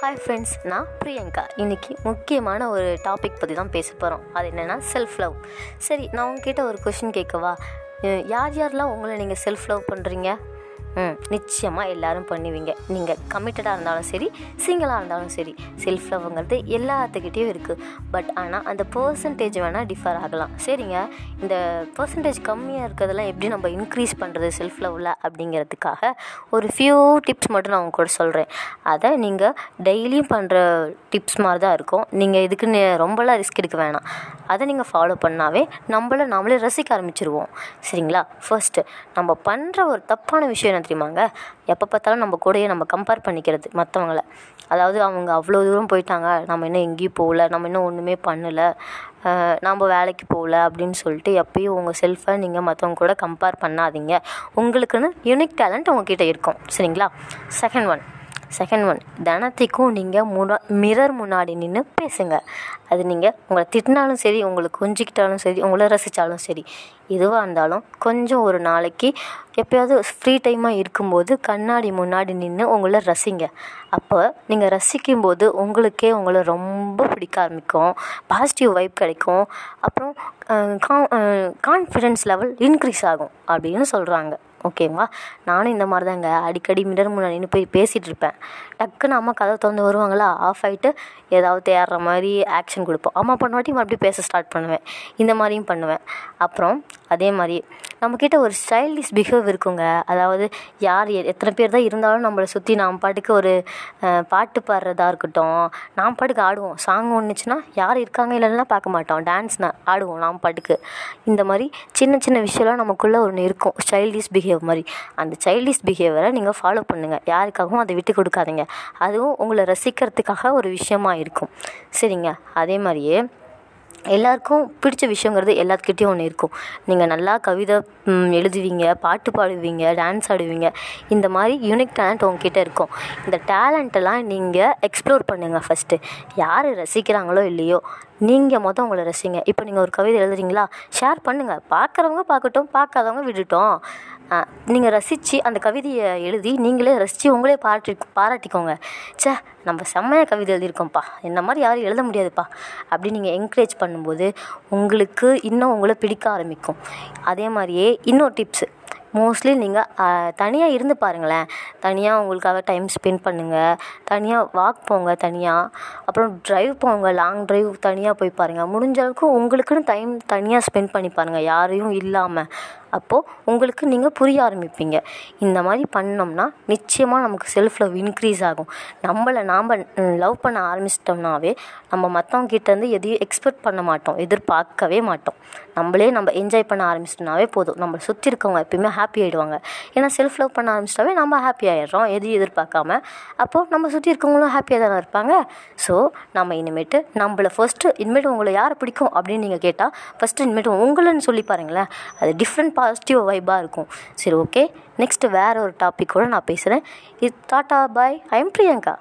Hi friends நான் பிரியங்கா. இன்றைக்கி முக்கியமான ஒரு டாபிக் பற்றி தான் பேச போகிறோம் அது என்னென்னா செல்ஃப் லவ் சரி நான் உங்ககிட்ட ஒரு கொஷின் கேட்கவா? யார் யாரெலாம் உங்களை நீங்கள் செல்ஃப் லவ் பண்ணுறீங்க ம். நிச்சயமாக எல்லோரும் பண்ணுவீங்க. நீங்கள் கமிட்டடாக இருந்தாலும் சரி சிங்கிளாக இருந்தாலும் சரி செல்ஃப் லவ்ங்கிறது எல்லாத்துக்கிட்டேயும் இருக்குது பட் ஆனால் அந்த பர்சன்டேஜ் வேணால் டிஃபர் ஆகலாம். சரிங்க? இந்த பர்சன்டேஜ் கம்மியாக இருக்கிறதெல்லாம் எப்படி நம்ம இன்க்ரீஸ் பண்ணுறது செல்ஃப் லவ்வில் அப்படிங்கிறதுக்காக ஒரு ஃபியூ டிப்ஸ் மட்டும் நான் உங்க கூட சொல்கிறேன் அதை நீங்கள் டெய்லியும் பண்ணுற டிப்ஸ் மாதிரி தான் இருக்கும். நீங்கள் இதுக்குன்னு ரொம்பலாம் ரிஸ்க் எடுக்க வேணாம். அதை நீங்கள் ஃபாலோ பண்ணாவே நம்மள நாமளே ரசிக்க ஆரம்பிச்சிருவோம். சரிங்களா? ஃபர்ஸ்ட்டு நம்ம பண்ணுற ஒரு தப்பான விஷயம் என்ன தெரியுமாங்க? எப்போ பார்த்தாலும் நம்ம கூடயே நம்ம கம்பேர் பண்ணிக்கிறது மற்றவங்கள அதாவது அவங்க அவ்வளோ தூரம் போயிட்டாங்க நம்ம இன்னும் எங்கேயும் போகல நம்ம இன்னும் ஒன்றுமே பண்ணலை நம்ம வேலைக்கு போகல அப்படின்னு சொல்லிட்டு எப்பயும் உங்கள் செல்ஃபை நீங்கள் மற்றவங்க கூட கம்பேர் பண்ணாதீங்க. உங்களுக்குன்னு யூனிக் டேலண்ட் உங்ககிட்ட இருக்கும். சரிங்களா? செகண்ட் ஒன் செகண்ட் ஒன் தினத்துக்கும் நீங்கள் முன்னா மிரர் முன்னாடி நின்று பேசுங்க. அது நீங்கள் உங்களை திட்டினாலும் சரி உங்களை கொஞ்சிக்கிட்டாலும் சரி உங்களை ரசித்தாலும் சரி எதுவாக இருந்தாலும் கொஞ்சம் ஒரு நாளைக்கு எப்போயாவது ஃப்ரீ டைமாக இருக்கும்போது கண்ணாடி முன்னாடி நின்று உங்களை ரசிங்க. அப்போ நீங்கள் ரசிக்கும்போது உங்களுக்கே உங்களை ரொம்ப பிடிக்க ஆரம்பிக்கும். பாசிட்டிவ் வைப் கிடைக்கும். அப்புறம் கான்ஃபிடென்ஸ் லெவல் இன்க்ரீஸ் ஆகும் அப்படின்னு சொல்கிறாங்க ஓகேங்களா நானும் இந்த மாதிரி தாங்க அடிக்கடி மிரர் முன்னாடி நின்று போய் பேசிகிட்டு இருப்பேன் டக்குன்னு அம்மா கதவை திறந்து வருவாங்களா? ஆஃப் ஆகிட்டு ஏதாவது தேடுற மாதிரி ஆக்ஷன் கொடுப்போம். அம்மா பண்ணவாட்டி மறுபடியும் பேச ஸ்டார்ட் பண்ணுவேன். இந்த மாதிரியும் பண்ணுவேன். அப்புறம் அதே மாதிரி நம்மக்கிட்ட ஒரு ஸ்டைலிஷ் பிஹேவ் இருக்குங்க. அதாவது யார் எத்தனை பேர் தான் இருந்தாலும் நம்மளை சுற்றி நாம் பாட்டுக்கு ஒரு பாட்டு பாடுறதா இருக்கட்டும். நாம் பாட்டுக்கு ஆடுவோம். சாங் ஒன்றுச்சுன்னா யார் இருக்காங்க இல்லைன்னா பார்க்க மாட்டோம். டான்ஸ்னா ஆடுவோம் நாம் பாட்டுக்கு. இந்த மாதிரி சின்ன சின்ன விஷயம்லாம் நமக்குள்ளே ஒன்று இருக்கும். சைல்டிஷ் பிஹேவ் மாதிரி. அந்த சைல்டிஷ் பிஹேவியரை நீங்கள் ஃபாலோ பண்ணுங்கள் யாருக்காகவும் அதை விட்டு கொடுக்காதீங்க. அதுவும் உங்களை ரசிக்கிறதுக்காக ஒரு விஷயமா இருக்கும். சரிங்க? அதே மாதிரியே எல்லாருக்கும் பிடிச்ச விஷயங்கிறது எல்லாத்துக்கிட்டேயும் ஒன்று இருக்கும். நீங்கள் நல்லா கவிதை எழுதுவீங்க பாட்டு பாடுவீங்க டான்ஸ் ஆடுவீங்க. இந்த மாதிரி யூனிக் டேலண்ட் உங்ககிட்ட இருக்கும். இந்த டேலண்ட்டெல்லாம் நீங்கள் எக்ஸ்ப்ளோர் பண்ணுங்கள் ஃபஸ்ட்டு யார் ரசிக்கிறாங்களோ இல்லையோ நீங்கள் மொதல் உங்களை ரசிங்க. இப்போ நீங்கள் ஒரு கவிதை எழுதுறீங்களா? ஷேர் பண்ணுங்கள் பார்க்குறவங்க பார்க்கட்டும் பார்க்காதவங்க விட்டுட்டோம். நீங்கள் ரசித்து அந்த கவிதையை எழுதி நீங்களே ரசித்து உங்களே பாராட்டி பாராட்டிக்கோங்க. ச்சே நம்ம செம்மையாக கவிதை எழுதியிருக்கோம்ப்பா. இந்த மாதிரி யாரும் எழுத முடியாதுப்பா. அப்படி நீங்கள் என்கரேஜ் பண்ணும்போது உங்களுக்கு இன்னும் உங்களை பிடிக்க ஆரம்பிக்கும். அதே மாதிரியே இன்னொரு டிப்ஸு மோஸ்ட்லி நீங்கள் தனியாக இருந்து பாருங்களேன். தனியாக உங்களுக்காக டைம் ஸ்பெண்ட் பண்ணுங்கள் தனியாக வாக் போங்க தனியாக அப்புறம் ட்ரைவ் போங்க லாங் ட்ரைவ் தனியாக போய் பாருங்கள் முடிஞ்ச அளவுக்கு உங்களுக்குன்னு டைம் தனியாக ஸ்பெண்ட் பண்ணி பாருங்கள் யாரையும் இல்லாமல் அப்போது உங்களுக்கு நீங்கள் புரிய ஆரம்பிப்பீங்க. இந்த மாதிரி பண்ணோம்னா நிச்சயமாக நமக்கு செல்ஃப் லவ் இன்க்ரீஸ் ஆகும். நம்மளை நாம் லவ் பண்ண ஆரம்பிச்சிட்டோம்னாவே நம்ம மற்றவங்க கிட்டேருந்து எதையும் எக்ஸ்பெக்ட் பண்ண மாட்டோம். எதிர்பார்க்கவே மாட்டோம். நம்மளே நம்ம என்ஜாய் பண்ண ஆரம்பிச்சிட்டோம்னாவே போதும். நம்மளை சுற்றி இருக்கவங்க எப்பயுமே ஹாப்பி ஆகிடுவாங்க ஏன்னா செல்ஃப் லவ் பண்ண ஆரம்பிச்சிட்டாவே நம்ம ஹாப்பி ஆகிடுறோம் எதையும் எதிர்பார்க்காம. அப்போது நம்ம சுற்றி இருக்கவங்களும் ஹாப்பியாக தானே இருப்பாங்க. ஸோ நம்ம இனிமேட்டு நம்மளை ஃபஸ்ட்டு இனிமேட்டு உங்களை யாரை பிடிக்கும் அப்படின்னு நீங்கள் கேட்டால் ஃபஸ்ட்டு இனிமேட்டு உங்களைன்னு சொல்லி பாருங்களேன். அது டிஃப்ரெண்ட் பாசிட்டிவ் வைபாக இருக்கும். சரி ஓகே நெக்ஸ்ட்டு வேறு ஒரு டாபிக் கூட நான் பேசுகிறேன் இது டாட்டா பாய் ஐ எம் பிரியங்கா